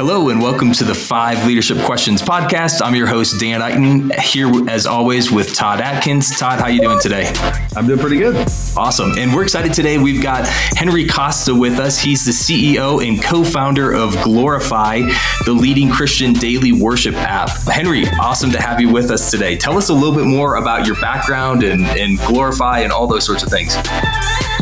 Hello and welcome to the Five Leadership Questions podcast. I'm your host Dan Iten here as always with Todd Adkins. Todd, how are you doing today? I'm doing pretty good. Awesome. And we're excited today. We've got Henry Costa with us. He's the CEO and co-founder of Glorify, the leading Christian daily worship app. Henry, awesome to have you with us today. Tell us a little bit more about your background and, and Glorify and all those sorts of things.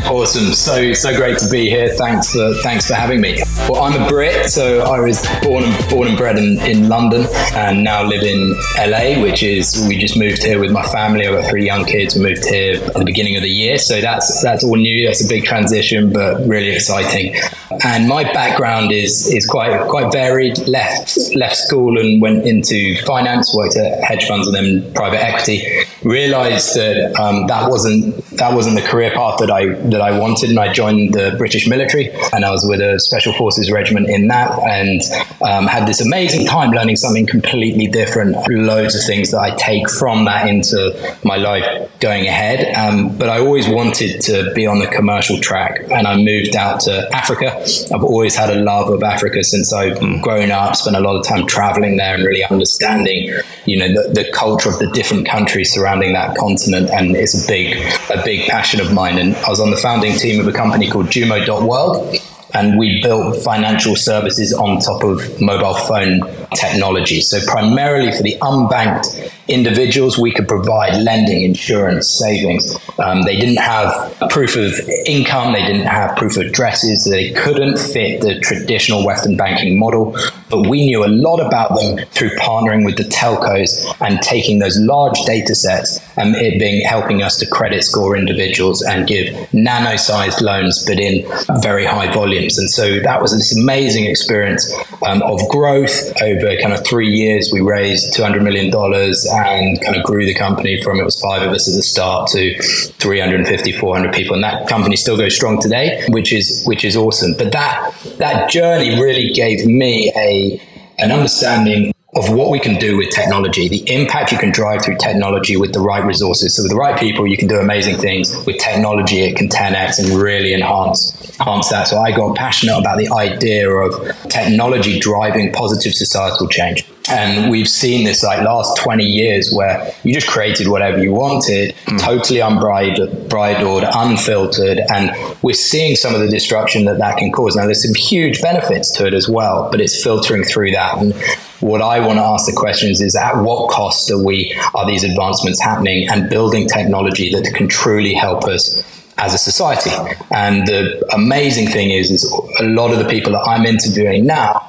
Awesome. So so great to be here. Thanks for thanks for having me. Well, I'm a Brit, so I was born and born and bred in, in London and now live in LA, which is we just moved here with my family. I've got three young kids. We moved here at the beginning of the year. So that's that's all new. That's a big transition, but really exciting. And my background is is quite quite varied. Left left school and went into finance, worked at hedge funds and then private equity. Realized that um, that wasn't that wasn't the career path that I that I wanted, and I joined the British military, and I was with a special forces regiment in that, and um, had this amazing time learning something completely different. Loads of things that I take from that into my life going ahead. Um, but I always wanted to be on the commercial track, and I moved out to Africa. I've always had a love of Africa since I've mm. grown up. Spent a lot of time traveling there and really understanding, you know, the, the culture of the different countries surrounding that continent, and it's a big a big passion of mine. And I was on the founding team of a company called Jumo.world and we built financial services on top of mobile phone technology. So primarily for the unbanked individuals, we could provide lending, insurance, savings. Um, they didn't have proof of income, they didn't have proof of addresses, they couldn't fit the traditional Western banking model. But we knew a lot about them through partnering with the telcos and taking those large data sets and it being helping us to credit score individuals and give nano sized loans, but in very high volumes. And so that was this amazing experience um, of growth over kind of three years. We raised $200 million and kind of grew the company from it was five of us at the start to 350, 400 people. And that company still goes strong today, which is, which is awesome. But that, that journey really gave me a, an understanding of what we can do with technology, the impact you can drive through technology with the right resources. So with the right people, you can do amazing things. With technology, it can 10x and really enhance enhance that. So I got passionate about the idea of technology driving positive societal change. And we've seen this like last 20 years where you just created whatever you wanted, mm. totally unbridled, unfiltered. And we're seeing some of the destruction that that can cause. Now, there's some huge benefits to it as well, but it's filtering through that. And what I want to ask the questions is at what cost are we, are these advancements happening and building technology that can truly help us as a society. And the amazing thing is, is a lot of the people that I'm interviewing now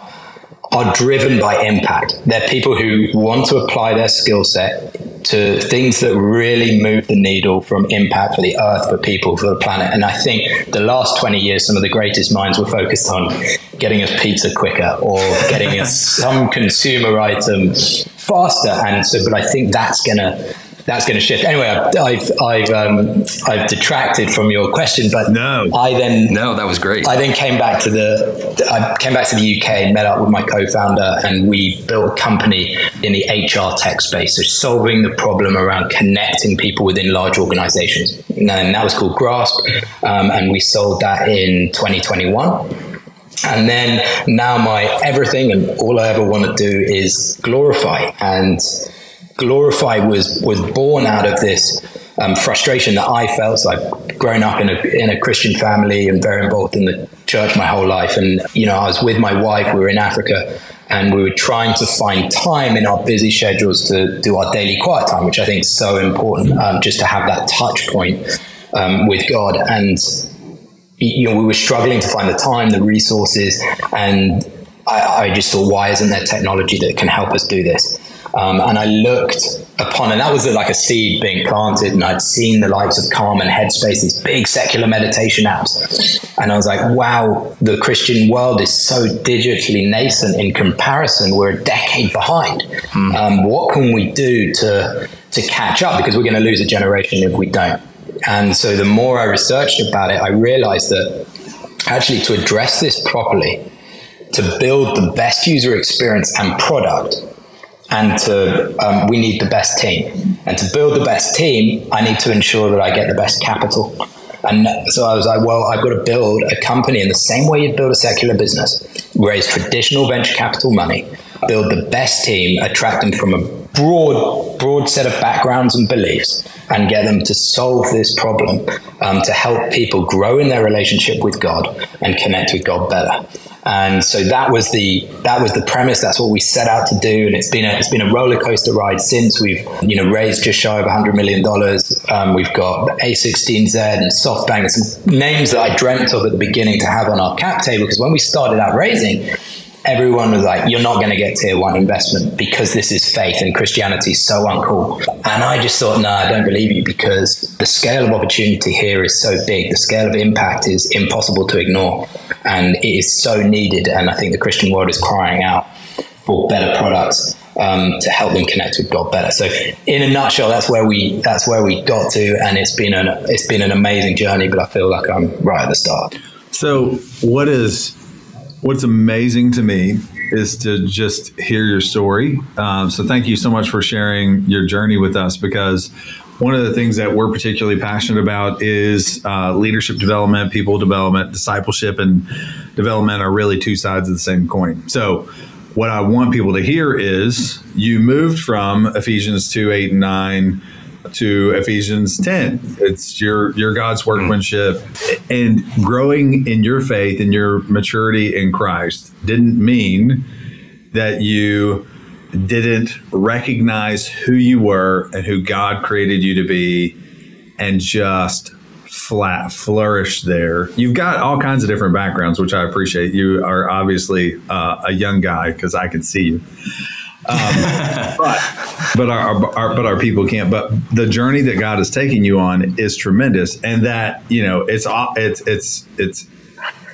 are driven by impact. They're people who want to apply their skill set to things that really move the needle from impact for the earth, for people, for the planet. And I think the last 20 years, some of the greatest minds were focused on getting us pizza quicker or getting us some consumer item faster. And so, but I think that's going to that's going to shift. Anyway, I've I've um, I've detracted from your question, but no, I then no, that was great. I then came back to the I came back to the UK, met up with my co-founder, and we built a company in the HR tech space, so solving the problem around connecting people within large organizations. And that was called Grasp, um, and we sold that in 2021. And then now my everything and all I ever want to do is glorify and Glorify was was born out of this um, frustration that I felt. So I've grown up in a in a Christian family and very involved in the church my whole life. And you know, I was with my wife. We were in Africa, and we were trying to find time in our busy schedules to do our daily quiet time, which I think is so important, um, just to have that touch point um, with God. And you know, we were struggling to find the time, the resources, and I, I just thought, why isn't there technology that can help us do this? Um, and I looked upon, and that was like a seed being planted, and I'd seen the likes of Calm and Headspace, these big secular meditation apps. And I was like, wow, the Christian world is so digitally nascent in comparison. We're a decade behind. Mm. Um, what can we do to, to catch up? Because we're going to lose a generation if we don't. And so the more I researched about it, I realized that actually to address this properly, to build the best user experience and product, and to um, we need the best team. And to build the best team, I need to ensure that I get the best capital. And so I was like, well, I've got to build a company in the same way you'd build a secular business, raise traditional venture capital money, build the best team, attract them from a broad, broad set of backgrounds and beliefs, and get them to solve this problem um, to help people grow in their relationship with God and connect with God better. And so that was the that was the premise. That's what we set out to do, and it's been a it's been a roller coaster ride since. We've you know raised just shy of hundred million dollars. Um, we've got A16Z and SoftBank, some names that I dreamt of at the beginning to have on our cap table. Because when we started out raising, everyone was like, "You're not going to get tier one investment because this is faith and Christianity is so uncool." And I just thought, "No, I don't believe you because the scale of opportunity here is so big. The scale of impact is impossible to ignore, and it is so needed. And I think the Christian world is crying out for better products." Um, to help them connect with God better. So, in a nutshell, that's where we that's where we got to, and it's been an it's been an amazing journey. But I feel like I'm right at the start. So, what is what's amazing to me is to just hear your story. Um, so thank you so much for sharing your journey with us because one of the things that we're particularly passionate about is uh, leadership development, people development, discipleship, and development are really two sides of the same coin. So, what I want people to hear is you moved from Ephesians 2 8 and 9 to Ephesians 10. It's your your God's workmanship and growing in your faith and your maturity in Christ didn't mean that you didn't recognize who you were and who God created you to be and just flat flourish there. You've got all kinds of different backgrounds, which I appreciate. You are obviously uh, a young guy because I can see you. Um, but but our, our, but our people can't. But the journey that God is taking you on is tremendous, and that you know it's it's it's it's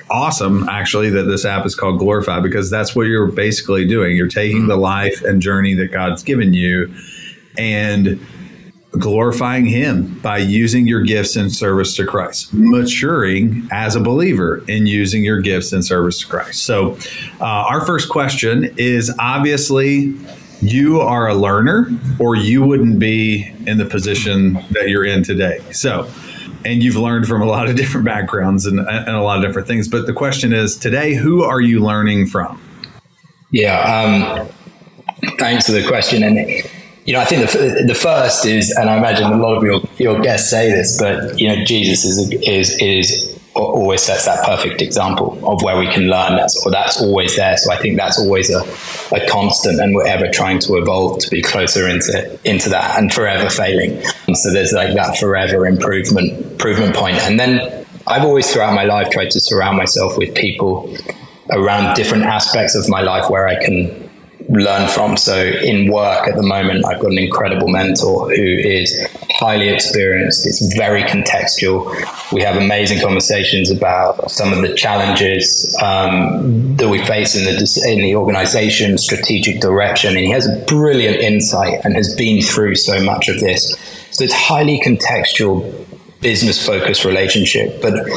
awesome actually that this app is called Glorify because that's what you're basically doing. You're taking mm-hmm. the life and journey that God's given you, and glorifying Him by using your gifts in service to Christ, maturing as a believer in using your gifts in service to Christ. So, uh, our first question is obviously you are a learner, or you wouldn't be in the position that you're in today. So, and you've learned from a lot of different backgrounds and, and a lot of different things. But the question is today, who are you learning from? Yeah, um, thanks for the question. And you know, I think the, the first is, and I imagine a lot of your, your guests say this, but you know, Jesus is is is always sets that perfect example of where we can learn. That's or that's always there. So I think that's always a, a constant, and we're ever trying to evolve to be closer into into that, and forever failing. And so there's like that forever improvement improvement point, and then I've always throughout my life tried to surround myself with people around different aspects of my life where I can learn from. So in work at the moment, I've got an incredible mentor who is highly experienced. It's very contextual. We have amazing conversations about some of the challenges um, that we face in the in the organization, strategic direction, and he has a brilliant insight and has been through so much of this. So it's highly contextual, business focused relationship. But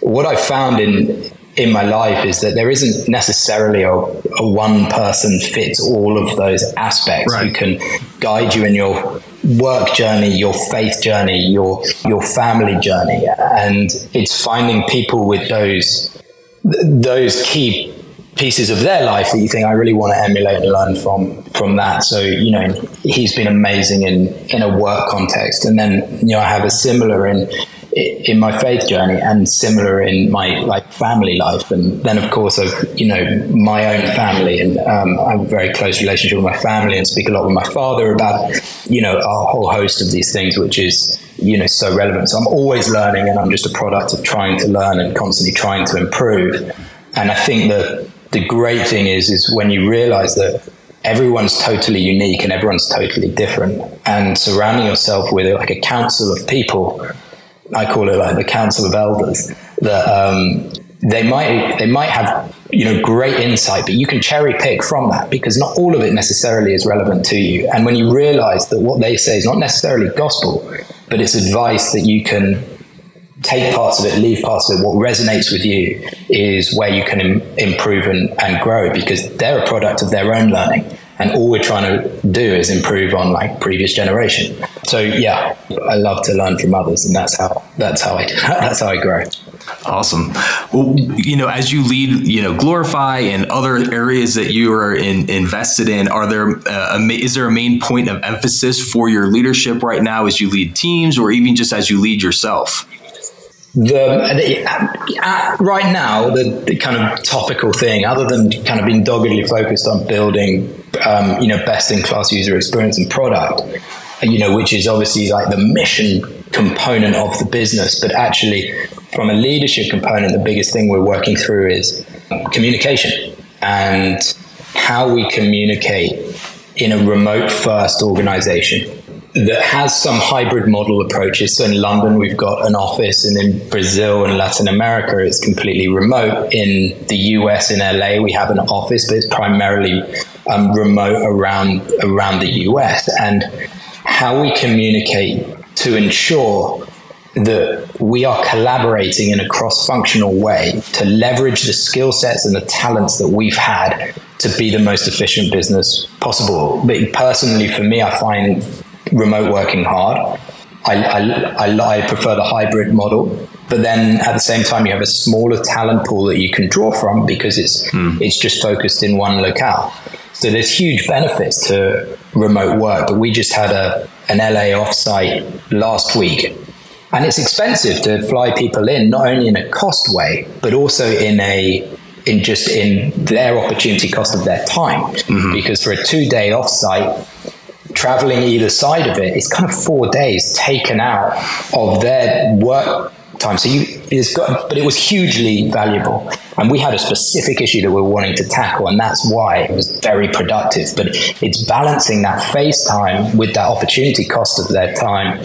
what I found in in my life is that there isn't necessarily a, a one person fits all of those aspects right. who can guide you in your work journey, your faith journey, your your family journey, and it's finding people with those those key pieces of their life that you think I really want to emulate and learn from from that. So you know, he's been amazing in in a work context, and then you know I have a similar in in my faith journey and similar in my like family life. And then of course I've you know my own family. And um, I have a very close relationship with my family and speak a lot with my father about you know a whole host of these things which is you know so relevant. So I'm always learning and I'm just a product of trying to learn and constantly trying to improve. And I think that the great thing is is when you realize that everyone's totally unique and everyone's totally different. And surrounding yourself with like a council of people I call it like the council of elders that um, they might they might have you know great insight, but you can cherry pick from that because not all of it necessarily is relevant to you. And when you realize that what they say is not necessarily gospel, but it's advice that you can take parts of it, leave parts of it. What resonates with you is where you can Im- improve and, and grow because they're a product of their own learning and all we're trying to do is improve on like previous generation. So yeah, I love to learn from others, and that's how that's how I that's how I grow. Awesome. Well, you know, as you lead, you know, Glorify and other areas that you are in, invested in, are there uh, a, is there a main point of emphasis for your leadership right now as you lead teams, or even just as you lead yourself? The, the uh, right now the, the, kind of topical thing, other than kind of being doggedly focused on building, um, you know, best in class user experience and product, you know, which is obviously like the mission component of the business, but actually from a leadership component, the biggest thing we're working through is communication and how we communicate in a remote first organization that has some hybrid model approaches. So in London, we've got an office, and in Brazil and Latin America, it's completely remote. In the US, in LA, we have an office, but it's primarily um, remote around around the US. And how we communicate to ensure that we are collaborating in a cross-functional way to leverage the skill sets and the talents that we've had to be the most efficient business possible. But personally, for me, I find remote working hard. I, I, I, I, prefer the hybrid model. But then at the same time, you have a smaller talent pool that you can draw from because it's mm. it's just focused in one locale. So there's huge benefits to remote work. But we just had a an LA offsite last week, and it's expensive to fly people in, not only in a cost way, but also in a in just in their opportunity cost of their time. Mm-hmm. Because for a two day offsite, traveling either side of it's kind of four days taken out of their work time. So you, it's got, but it was hugely valuable. And we had a specific issue that we are wanting to tackle, and that's why it was very productive. But it's balancing that face time with that opportunity cost of their time,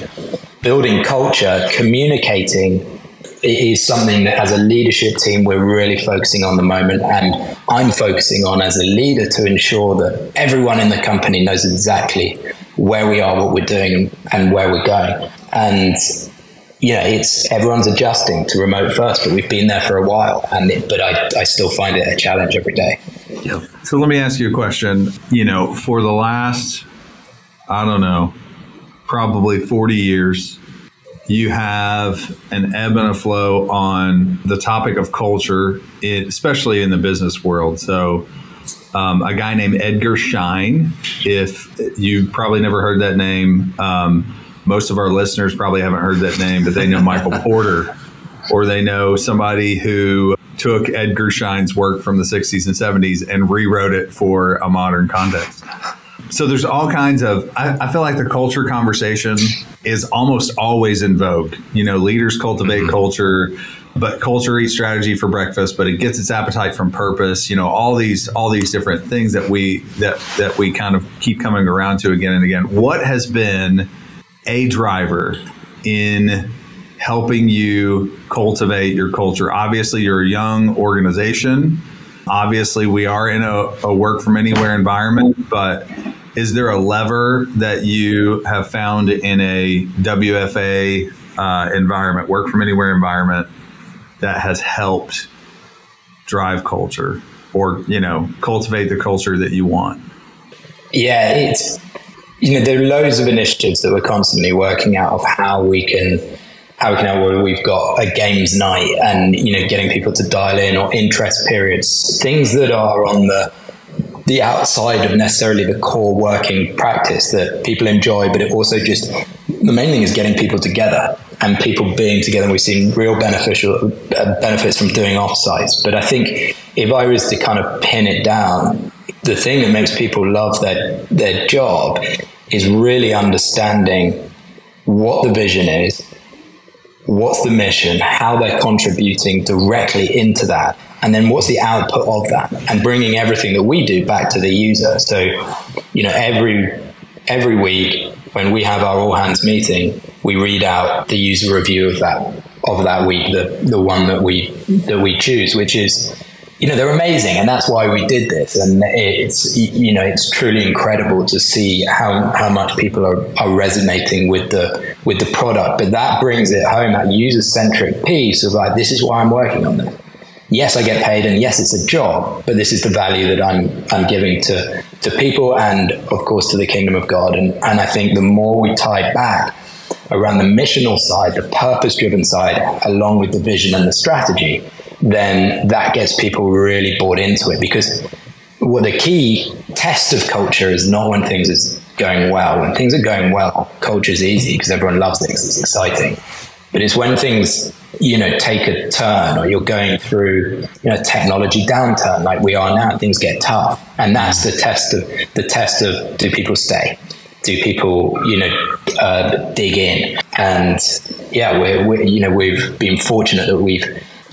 building culture, communicating is something that as a leadership team we're really focusing on the moment and I'm focusing on as a leader to ensure that everyone in the company knows exactly where we are, what we're doing and where we're going. And you know, it's everyone's adjusting to remote first, but we've been there for a while and it, but I, I still find it a challenge every day. Yeah. So let me ask you a question. You know, for the last I don't know, probably 40 years, you have an ebb and a flow on the topic of culture, especially in the business world. So, um, a guy named Edgar Schein, if you've probably never heard that name, um, most of our listeners probably haven't heard that name, but they know Michael Porter, or they know somebody who took Edgar Schein's work from the 60s and 70s and rewrote it for a modern context. So there's all kinds of I, I, feel like the culture conversation is almost always in vogue. You know leaders cultivate mm-hmm. culture but culture eats strategy for breakfast but it gets its appetite from purpose. You know all these all these different things that we that that we kind of keep coming around to again and again. What has been a driver in helping you cultivate your culture obviously you're a young organization obviously we are in a, a work from anywhere environment but is there a lever that you have found in a WFA uh, environment, work from anywhere environment, that has helped drive culture or you know cultivate the culture that you want? Yeah, it's you know there are loads of initiatives that we're constantly working out of how we can how we can help we've got a games night and you know getting people to dial in or interest periods things that are on the the outside of necessarily the core working practice that people enjoy, but it also just the main thing is getting people together and people being together. we've seen real beneficial uh, benefits from doing offsites. But I think if I was to kind of pin it down, the thing that makes people love their their job is really understanding what the vision is, what's the mission, how they're contributing directly into that, and then what's the output of that and bringing everything that we do back to the user. So you know every every week when we have our all hands meeting we read out the user review of that of that week the the one that we that we choose which is you know they're amazing and that's why we did this. And it's you know it's truly incredible to see how how much people are, are resonating with the with the product. But that brings it home that user centric piece of like this is why I'm working on this. Yes, I get paid, and yes, it's a job, but this is the value that I'm I'm giving to to people and, of course, to the kingdom of God. And, and I think the more we tie back around the missional side, the purpose driven side, along with the vision and the strategy, then that gets people really bought into it because what the key test of culture is not when things is going well. When things are going well, culture is easy because everyone loves things. It's exciting. But it's when things, you know, take a turn or you're going through, you know, technology downturn like we are now, things get tough. And that's the test of the test of do people stay? Do people, you know, uh, dig in? And yeah, we're, we're, you know, we've been fortunate that we've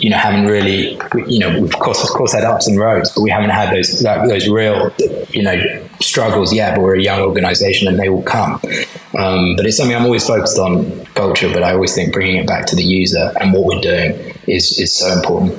you know, haven't really, you know, we've of course, of course had ups and roads, but we haven't had those those real, you know, struggles yet. But we're a young organisation, and they will come. Um, but it's something I'm always focused on culture, but I always think bringing it back to the user and what we're doing is is so important.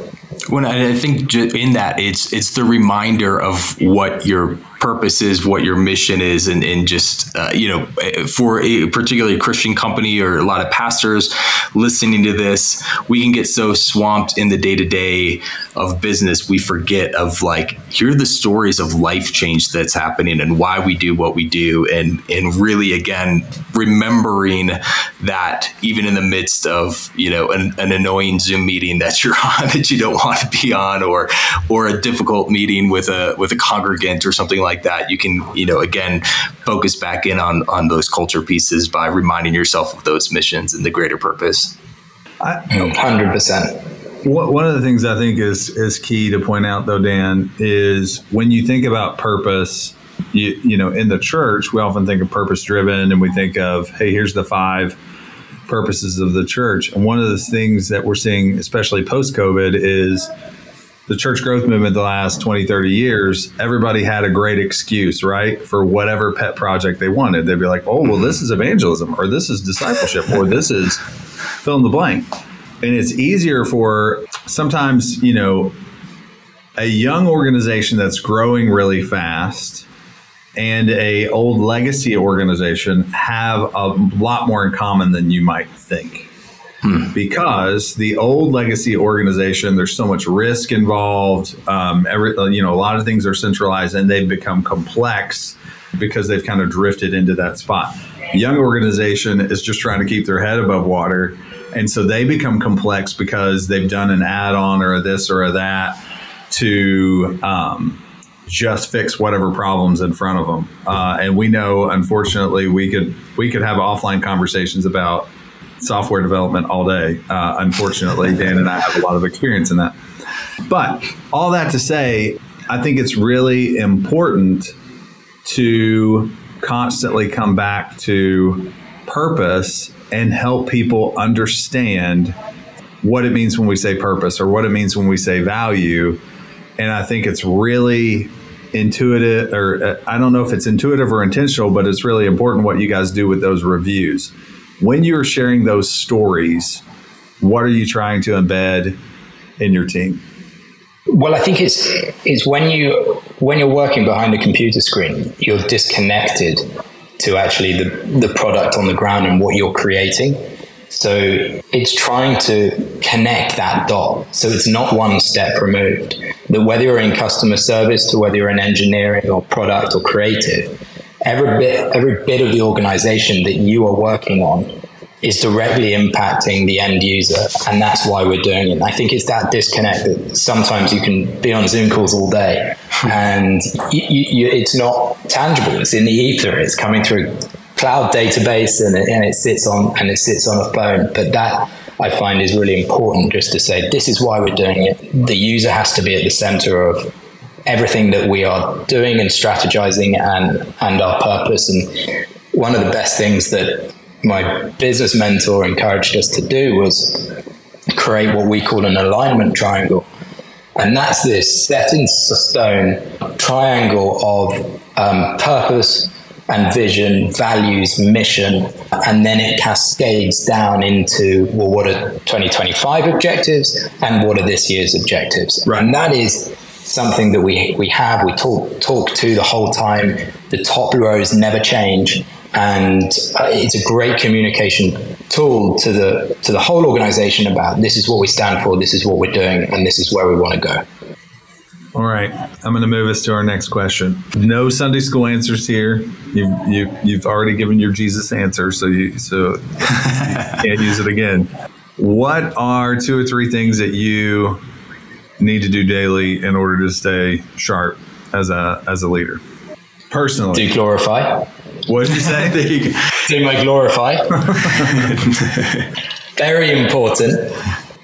When I think in that, it's it's the reminder of what your purpose is, what your mission is, and, and just, uh, you know, for a particularly a Christian company or a lot of pastors listening to this, we can get so swamped in the day to day of business, we forget of like, here are the stories of life change that's happening and why we do what we do. And, and really, again, remembering that even in the midst of, you know, an, an annoying Zoom meeting that you're on that you don't want to be on or, or a difficult meeting with a, with a congregant or something like like that, you can, you know, again, focus back in on on those culture pieces by reminding yourself of those missions and the greater purpose. Hundred percent. One of the things I think is is key to point out, though, Dan, is when you think about purpose. You, you know, in the church, we often think of purpose driven, and we think of, hey, here's the five purposes of the church. And one of the things that we're seeing, especially post COVID, is the church growth movement the last 20, 30 years, everybody had a great excuse, right? For whatever pet project they wanted. They'd be like, oh, well, this is evangelism, or this is discipleship, or this is fill in the blank. And it's easier for sometimes, you know, a young organization that's growing really fast and a old legacy organization have a lot more in common than you might think Because the old legacy organization, there's so much risk involved. Um, every, you know, a lot of things are centralized and they've become complex because they've kind of drifted into that spot. young organization is just trying to keep their head above water. And so they become complex because they've done an add on or this or that to um, just fix whatever problems in front of them. Uh, and we know, unfortunately, we could we could have offline conversations about software development all day. Uh, unfortunately, Dan and I have a lot of experience in that. But all that to say, I think it's really important to constantly come back to purpose and help people understand what it means when we say purpose or what it means when we say value. And I think it's really intuitive, or uh, I don't know if it's intuitive or intentional, but it's really important what you guys do with those reviews when you're sharing those stories, what are you trying to embed in your team? Well, I think it's it's when you when you're working behind a computer screen, you're disconnected to actually the, the product on the ground and what you're creating. So it's trying to connect that dot. So it's not one step removed. That whether you're in customer service to whether you're in engineering or product or creative, every bit every bit of the organization that you are working on is directly impacting the end user and that's why we're doing it. I think it's that disconnect that sometimes you can be on zoom calls all day and you, you, it's not tangible. It's in the ether. It's coming through cloud database and it, and it sits on and it sits on a phone. But that I find is really important just to say this is why we're doing it. The user has to be at the center of everything that we are doing and strategizing and and our purpose. And one of the best things that my business mentor encouraged us to do was create what we call an alignment triangle. And that's this set in stone triangle of um, purpose and vision, values, mission, and then it cascades down into well, what are 2025 objectives and what are this year's objectives? Right. And that is something that we we have. We talk talk to the whole time. The top rows never change, and uh, it's a great communication tool to the to the whole organization about this is what we stand for, this is what we're doing, and this is where we want to go. All right, I'm going to move us to our next question. No Sunday school answers here. You've you, you've already given your Jesus answer, so you so you can't use it again. What are two or three things that you need to do daily in order to stay sharp as a as a leader? Personally, Do glorify. what did you say? You. Do my glorify. Very important.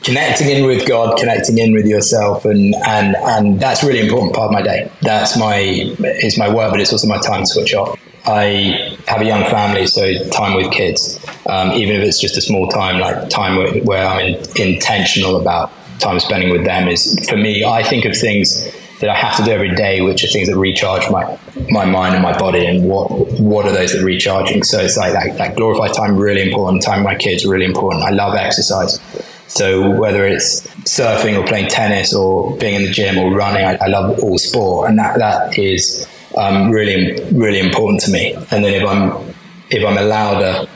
Connecting in with God, connecting in with yourself, and and and that's really important part of my day. That's my is my work, but it's also my time to switch off. I have a young family, so time with kids, um, even if it's just a small time, like time where, where I'm in, intentional about time spending with them, is for me. I think of things that I have to do every day, which are things that recharge my my mind and my body. And what what are those that are recharging? So it's like that, that glorified time really important. Time with my kids really important. I love exercise. So whether it's surfing or playing tennis or being in the gym or running, I, I love all sport, and that that is um, really really important to me. And then if I'm if I'm allowed a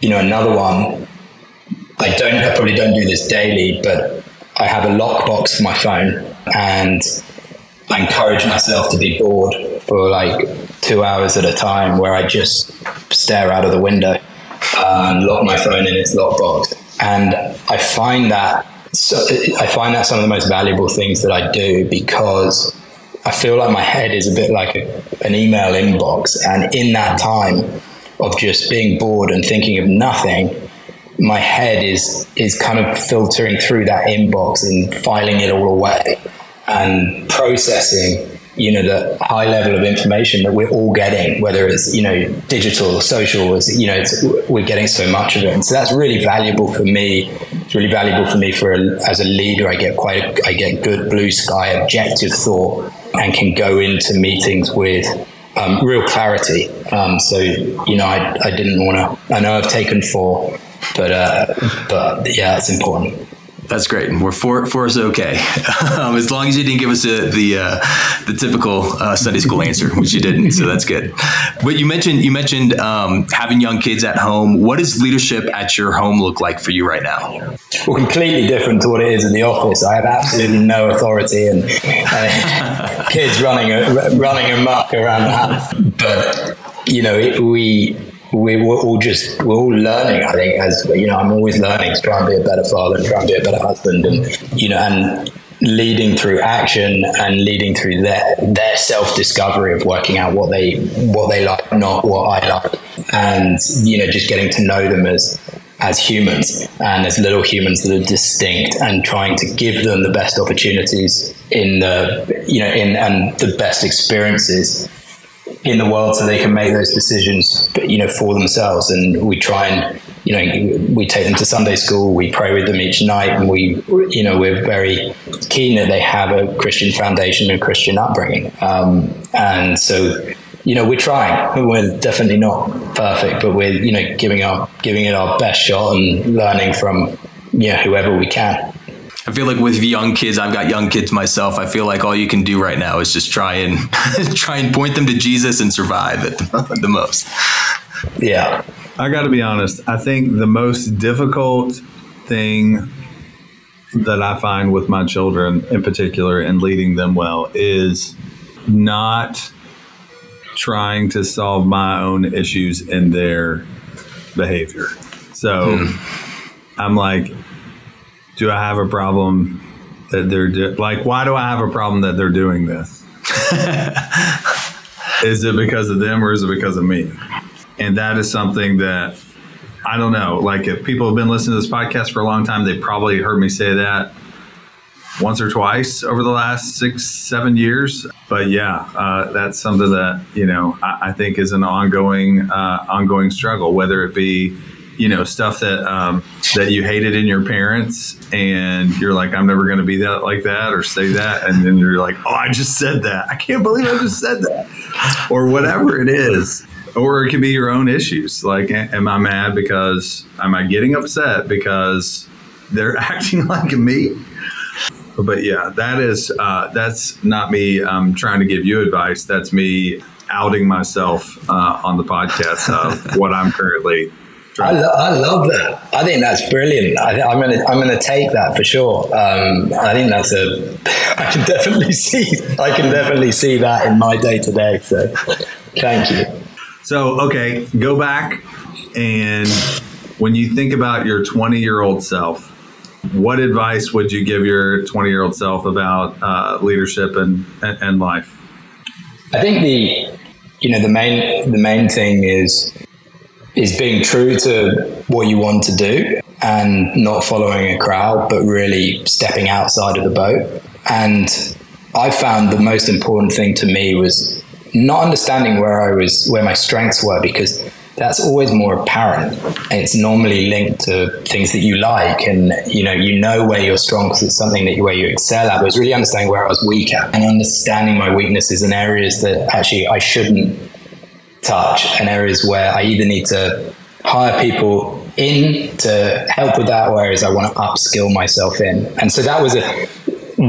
you know another one, I don't I probably don't do this daily, but I have a lockbox for my phone and I encourage myself to be bored for like two hours at a time where I just stare out of the window uh, and lock my phone in its lockbox. And I find that so I find that some of the most valuable things that I do because I feel like my head is a bit like a, an email inbox. And in that time of just being bored and thinking of nothing, my head is is kind of filtering through that inbox and filing it all away and processing you know the high level of information that we're all getting whether it's you know digital or social you know we're getting so much of it. And so that's really valuable for me. It's really valuable for me for a, as a leader i get quite a, i get good blue sky objective thought and can go into meetings with um, real clarity. Um, so you know i, I didn't want to i know i've taken four but uh, but yeah it's important That's great. We're four four is okay, um, as long as you didn't give us a, the uh, the typical uh, Sunday school answer, which you didn't. So that's good. But you mentioned you mentioned um, having young kids at home. What does leadership at your home look like for you right now? well, completely different to what it is in the office. I have absolutely no authority and uh, kids running running amok around the house. But you know, it, we we we're all just we're all learning. I think as you know, I'm always learning to try and be a better father and try and be a better husband, and you know, and leading through action and leading through their their self discovery of working out what they what they like, not what I like, and you know, just getting to know them as as humans and as little humans that are distinct and trying to give them the best opportunities in the you know in and the best experiences in the world so they can make those decisions you know for themselves. And we try and you know we take them to Sunday school we pray with them each night and we you know we're very keen that they have a Christian foundation and Christian upbringing. Um, and so you know we're trying. We're definitely not perfect but we're you know giving our giving it our best shot and learning from you know whoever we can I feel like with young kids, I've got young kids myself. I feel like all you can do right now is just try and try and point them to Jesus and survive at the, the most. yeah I got to be honest. I think the most difficult thing that I find with my children in particular and leading them well is not trying to solve my own issues in their behavior. So hmm. I'm like, do I have a problem that they're do- like, why do I have a problem that they're doing this? is it because of them or is it because of me? And that is something that I don't know. Like, if people have been listening to this podcast for a long time, they probably heard me say that once or twice over the last six, seven years. But yeah, uh, that's something that you know I, I think is an ongoing, uh, ongoing struggle. Whether it be you know stuff that um, that you hated in your parents, and you're like, I'm never going to be that like that or say that, and then you're like, oh, I just said that. I can't believe I just said that, or whatever it is. Or it could be your own issues. Like, am I mad because am I getting upset because they're acting like me? But yeah, that is uh, that's not me um, trying to give you advice. That's me outing myself uh, on the podcast of what I'm currently I, lo- I love that. I think that's brilliant. I am gonna I'm gonna take that for sure. Um, I think that's a. I can definitely see. I can definitely see that in my day to day. So, thank you. So okay, go back and when you think about your 20 year old self, what advice would you give your 20 year old self about uh, leadership and, and, and life? I think the you know the main the main thing is is being true to what you want to do and not following a crowd, but really stepping outside of the boat. And I found the most important thing to me was not understanding where I was, where my strengths were, because that's always more apparent. It's normally linked to things that you like, and you know you know where you're strong because it's something that you, where you excel at. But it's really understanding where I was weak at and understanding my weaknesses and areas that actually I shouldn't touch, and areas where I either need to hire people in to help with that, whereas I want to upskill myself in. And so that was a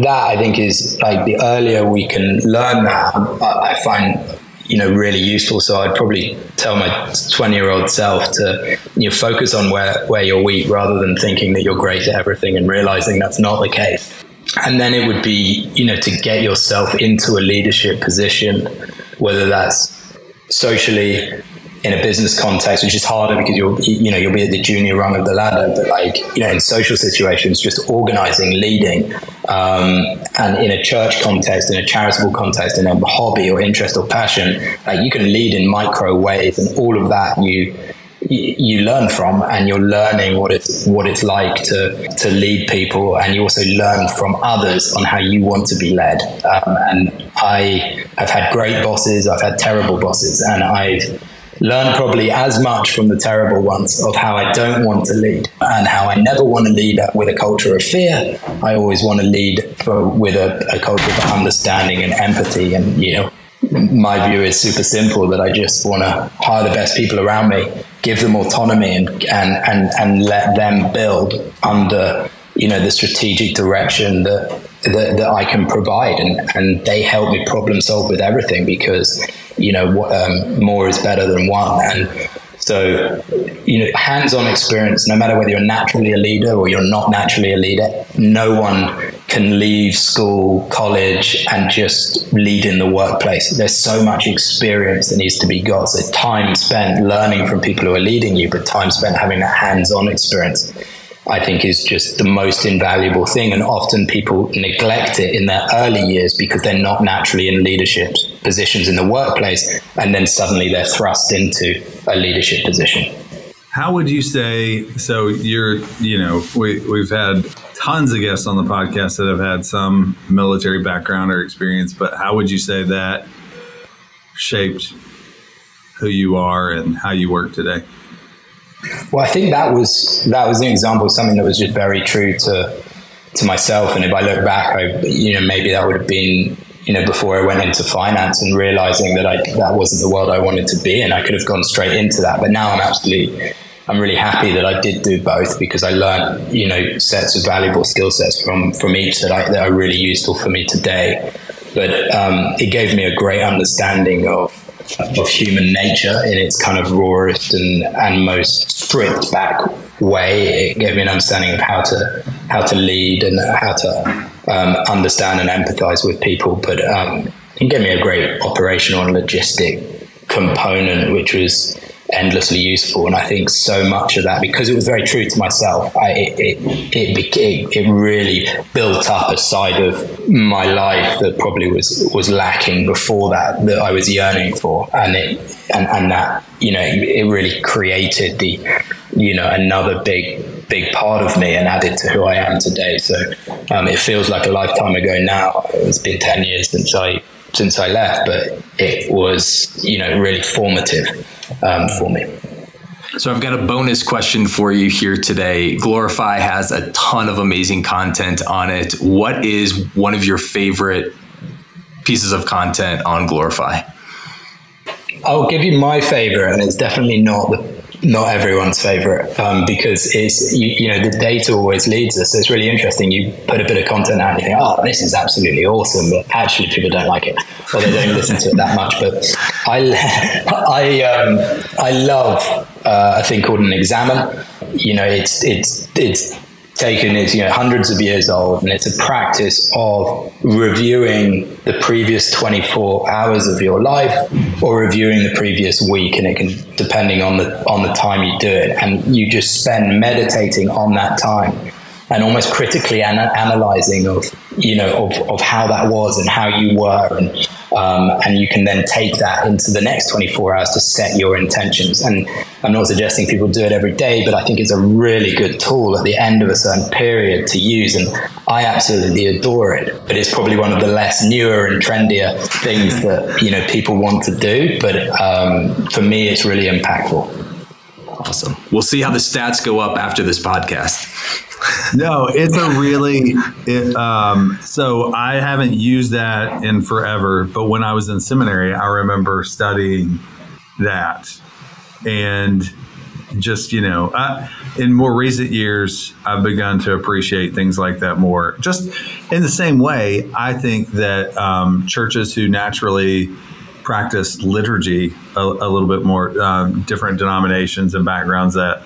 that I think is like the earlier we can learn that, I find you know really useful. So I'd probably tell my 20 year old self to you know, focus on where where you're weak rather than thinking that you're great at everything and realizing that's not the case. And then it would be you know to get yourself into a leadership position, whether that's socially in a business context, which is harder because you'll you know you'll be at the junior rung of the ladder. But like you know, in social situations, just organizing, leading, um, and in a church context, in a charitable context, in a hobby or interest or passion, like you can lead in micro ways, and all of that you you learn from and you're learning what it's what it's like to to lead people and you also learn from others on how you want to be led um, and I have had great bosses I've had terrible bosses and I've learn probably as much from the terrible ones of how I don't want to lead and how I never want to lead with a culture of fear. I always want to lead for, with a, a culture of understanding and empathy. And, you know, my view is super simple that I just want to hire the best people around me, give them autonomy and, and, and, and let them build under, you know, the strategic direction that, that, that I can provide. And, and they help me problem solve with everything because you know, um, more is better than one. And so, you know, hands-on experience, no matter whether you're naturally a leader or you're not naturally a leader, no one can leave school, college, and just lead in the workplace. There's so much experience that needs to be got. So time spent learning from people who are leading you, but time spent having that hands-on experience I think is just the most invaluable thing. And often people neglect it in their early years because they're not naturally in leadership positions in the workplace. And then suddenly they're thrust into a leadership position. How would you say? So you're, you know, we, we've had tons of guests on the podcast that have had some military background or experience, but how would you say that shaped who you are and how you work today? Well, I think that was that was an example of something that was just very true to to myself. And if I look back, I, you know, maybe that would have been you know before I went into finance and realizing that I that wasn't the world I wanted to be in. I could have gone straight into that, but now I'm actually I'm really happy that I did do both because I learned you know sets of valuable skill sets from from each that I, that are really useful for me today. But um, it gave me a great understanding of of human nature in its kind of rawest and, and most stripped back way. It gave me an understanding of how to how to lead and how to um, understand and empathize with people. But um, it gave me a great operational and logistic component, which was endlessly useful. And I think so much of that, because it was very true to myself, I, it, it, it, it, really built up a side of my life that probably was, was lacking before that, that I was yearning for. And it, and, and that, you know, it really created the, you know, another big, big part of me and added to who I am today. So um, it feels like a lifetime ago now. It's been 10 years since I since I left, but it was, you know, really formative um, for me. So I've got a bonus question for you here today. Glorify has a ton of amazing content on it. What is one of your favorite pieces of content on Glorify? I'll give you my favorite, and it's definitely not the not everyone's favorite um, because it's you, you, know the data always leads us. So it's really interesting. You put a bit of content out and you think, oh, this is absolutely awesome, but actually people don't like it or they don't listen to it that much. But I I um, I love uh, a thing called an examen. You know, it's it's it's taken is you know hundreds of years old and it's a practice of reviewing the previous 24 hours of your life or reviewing the previous week and it can depending on the on the time you do it. And you just spend meditating on that time and almost critically ana- analyzing of you know of, of how that was and how you were and um, and you can then take that into the next 24 hours to set your intentions. And i'm not suggesting people do it every day but i think it's a really good tool at the end of a certain period to use. And i absolutely adore it but it's probably one of the less newer and trendier things that you know people want to do. But um, for me it's really impactful awesome we'll see how the stats go up after this podcast no, it's a really it, um, so I haven't used that in forever. But when I was in seminary, I remember studying that, and just you know, I, in more recent years, I've begun to appreciate things like that more. Just in the same way, I think that um, churches who naturally practice liturgy a, a little bit more, um, different denominations and backgrounds that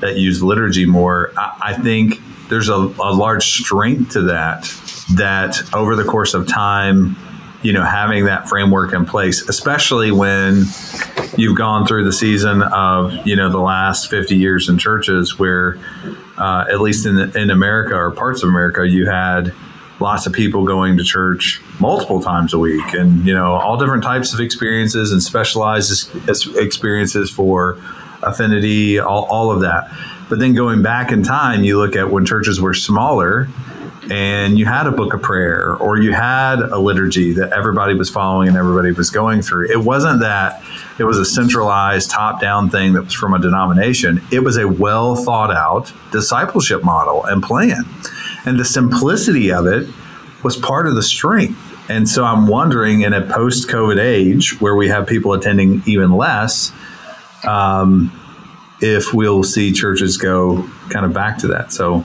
that use liturgy more, I, I think there's a, a large strength to that. That over the course of time, you know, having that framework in place, especially when you've gone through the season of, you know, the last 50 years in churches where, uh, at least in, the, in America or parts of America, you had lots of people going to church multiple times a week and, you know, all different types of experiences and specialized experiences for affinity, all, all of that. But then going back in time, you look at when churches were smaller and you had a book of prayer or you had a liturgy that everybody was following and everybody was going through. It wasn't that it was a centralized top down thing that was from a denomination. It was a well thought out discipleship model and plan. And the simplicity of it was part of the strength. And so I'm wondering in a post COVID age where we have people attending even less, um, if we'll see churches go kind of back to that. So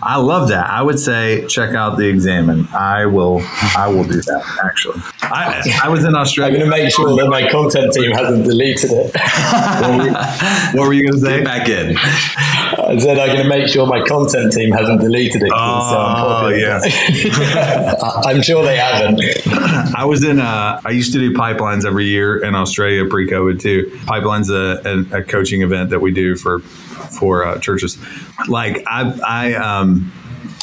I love that. I would say check out the examen. I will. I will do that. Actually, I, I was in Australia. I'm going to make sure that my content team hasn't deleted it. what, were, what were you going to say? Get back in. I said I'm going to make sure my content team hasn't deleted it. Oh yeah. I'm sure they haven't. I was in. Uh, I used to do pipelines every year in Australia pre-COVID too. Pipelines a, a, a coaching event that we do for for uh, churches. Like I, I um,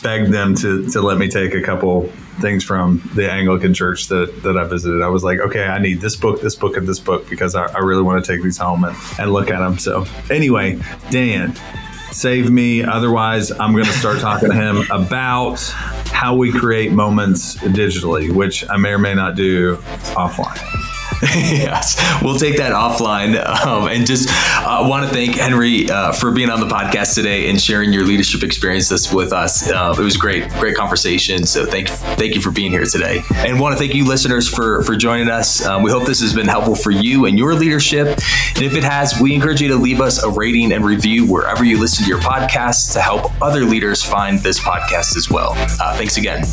begged them to to let me take a couple things from the Anglican church that, that I visited. I was like, okay, I need this book, this book, and this book because I, I really want to take these home and, and look at them. So anyway, Dan, save me. Otherwise, I'm going to start talking to him about how we create moments digitally, which I may or may not do offline. yes, we'll take that offline. Um, and just uh, want to thank Henry uh, for being on the podcast today and sharing your leadership experiences with us. Uh, it was great, great conversation. So thank thank you for being here today, and want to thank you listeners for for joining us. Um, we hope this has been helpful for you and your leadership. And if it has, we encourage you to leave us a rating and review wherever you listen to your podcast to help other leaders find this podcast as well. Uh, thanks again.